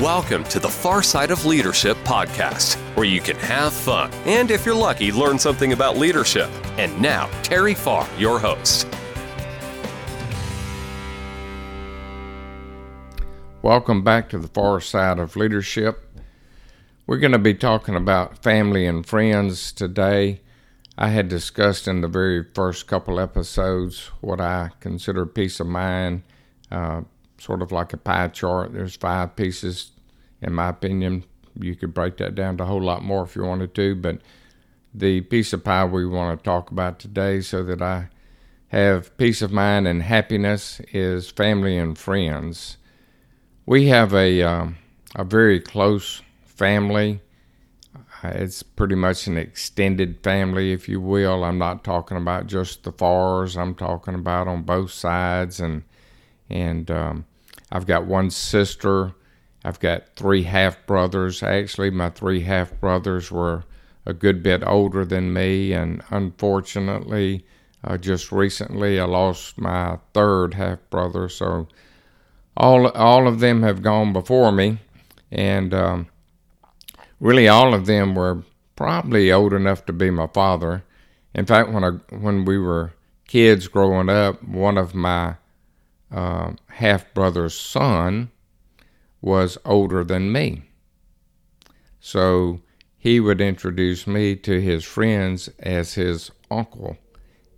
Welcome to the Far Side of Leadership podcast, where you can have fun and, if you're lucky, learn something about leadership. And now, Terry Farr, your host. Welcome back to the Far Side of Leadership. We're going to be talking about family and friends today. I had discussed in the very first couple episodes what I consider peace of mind, uh, sort of like a pie chart. There's five pieces, in my opinion. You could break that down to a whole lot more if you wanted to, but the piece of pie we want to talk about today so that I have peace of mind and happiness is family and friends. We have a, um, a very close family. It's pretty much an extended family, if you will. I'm not talking about just the Farrs. I'm talking about on both sides, and and um, I've got one sister. I've got three half brothers. Actually, my three half brothers were a good bit older than me, and unfortunately, uh, just recently I lost my third half brother. So all all of them have gone before me, and um, really all of them were probably old enough to be my father. In fact, when I when we were kids growing up, one of my uh, half brother's son was older than me. So he would introduce me to his friends as his uncle.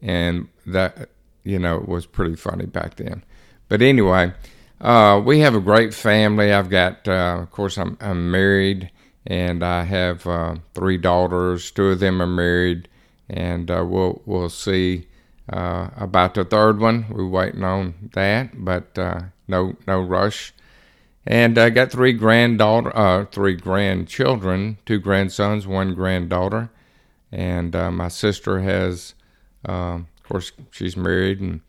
And that, you know, was pretty funny back then. But anyway, uh, we have a great family. I've got, uh, of course, I'm, I'm, married and I have uh, three daughters. Two of them are married, and uh, we'll, we'll see uh, about the third one. We're waiting on that, but uh, no no rush. And I got three granddaughter, uh, three grandchildren, two grandsons, one granddaughter, and uh, my sister has, uh, of course, she's married and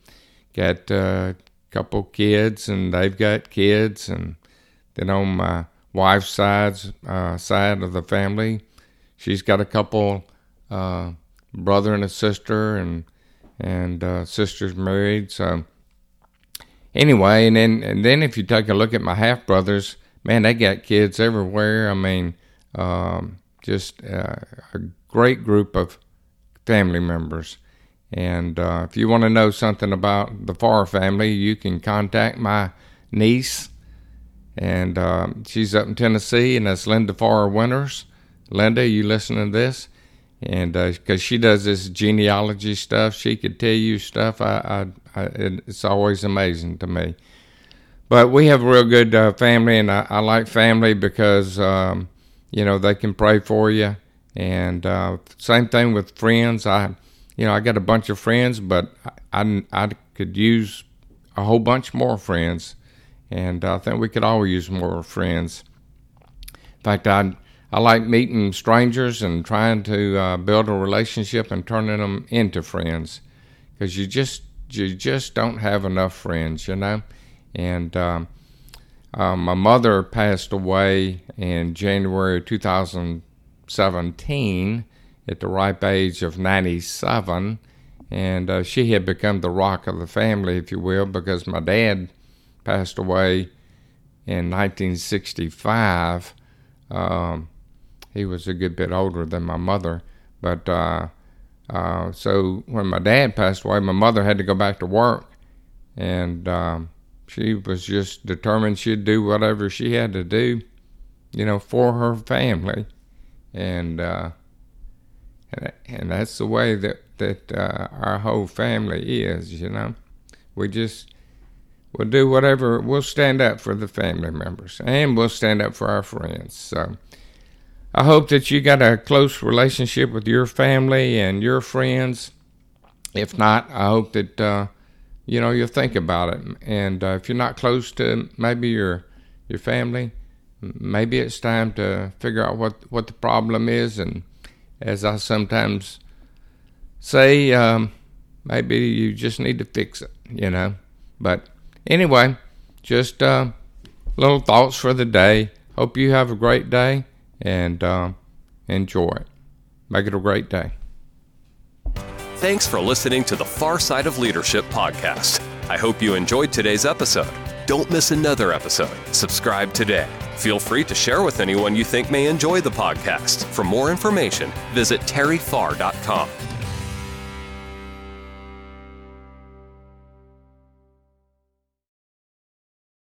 got a couple kids, and they've got kids, and then on my wife's side's uh, side of the family, she's got a couple brother and a sister, and and uh, sister's married. So anyway, and then and then if you take a look at my half brothers, man, they got kids everywhere. I mean, um, just uh, a great group of family members. And uh, if you want to know something about the Farr family, you can contact my niece, and um, she's up in Tennessee, and that's Linda Farr Winters. Linda, you listening to this? And because uh, she does this genealogy stuff, she could tell you stuff. I, I, I, it's always amazing to me. But we have a real good uh, family, and I, I, like family because um, you know they can pray for you. And uh, same thing with friends. I, you know, I got a bunch of friends, but I, I could use a whole bunch more friends, and I think we could all use more friends. In fact, I I like meeting strangers and trying to uh, build a relationship and turning them into friends because you just you just don't have enough friends, you know. And um, uh, my mother passed away in January 2017 at the ripe age of 97, and uh, she had become the rock of the family, if you will, because my dad passed away in 1965. Um, he was a good bit older than my mother. But uh, uh, so when my dad passed away, my mother had to go back to work, and um, she was just determined she'd do whatever she had to do, you know, for her family, and uh, and, and that's the way that that uh, our whole family is. You know, we just we'll do whatever. We'll stand up for the family members, and we'll stand up for our friends. So. I hope that you got a close relationship with your family and your friends. If not, I hope that uh, you know you'll think about it. And uh, if you're not close to maybe your your family, maybe it's time to figure out what what the problem is. And as I sometimes say, um, maybe you just need to fix it. You know. But anyway, just uh, little thoughts for the day. Hope you have a great day and uh, enjoy it. Make it a great day. Thanks for listening to the Far Side of Leadership podcast. I hope you enjoyed today's episode. Don't miss another episode. Subscribe today. Feel free to share with anyone you think may enjoy the podcast. For more information, visit terryfar.com.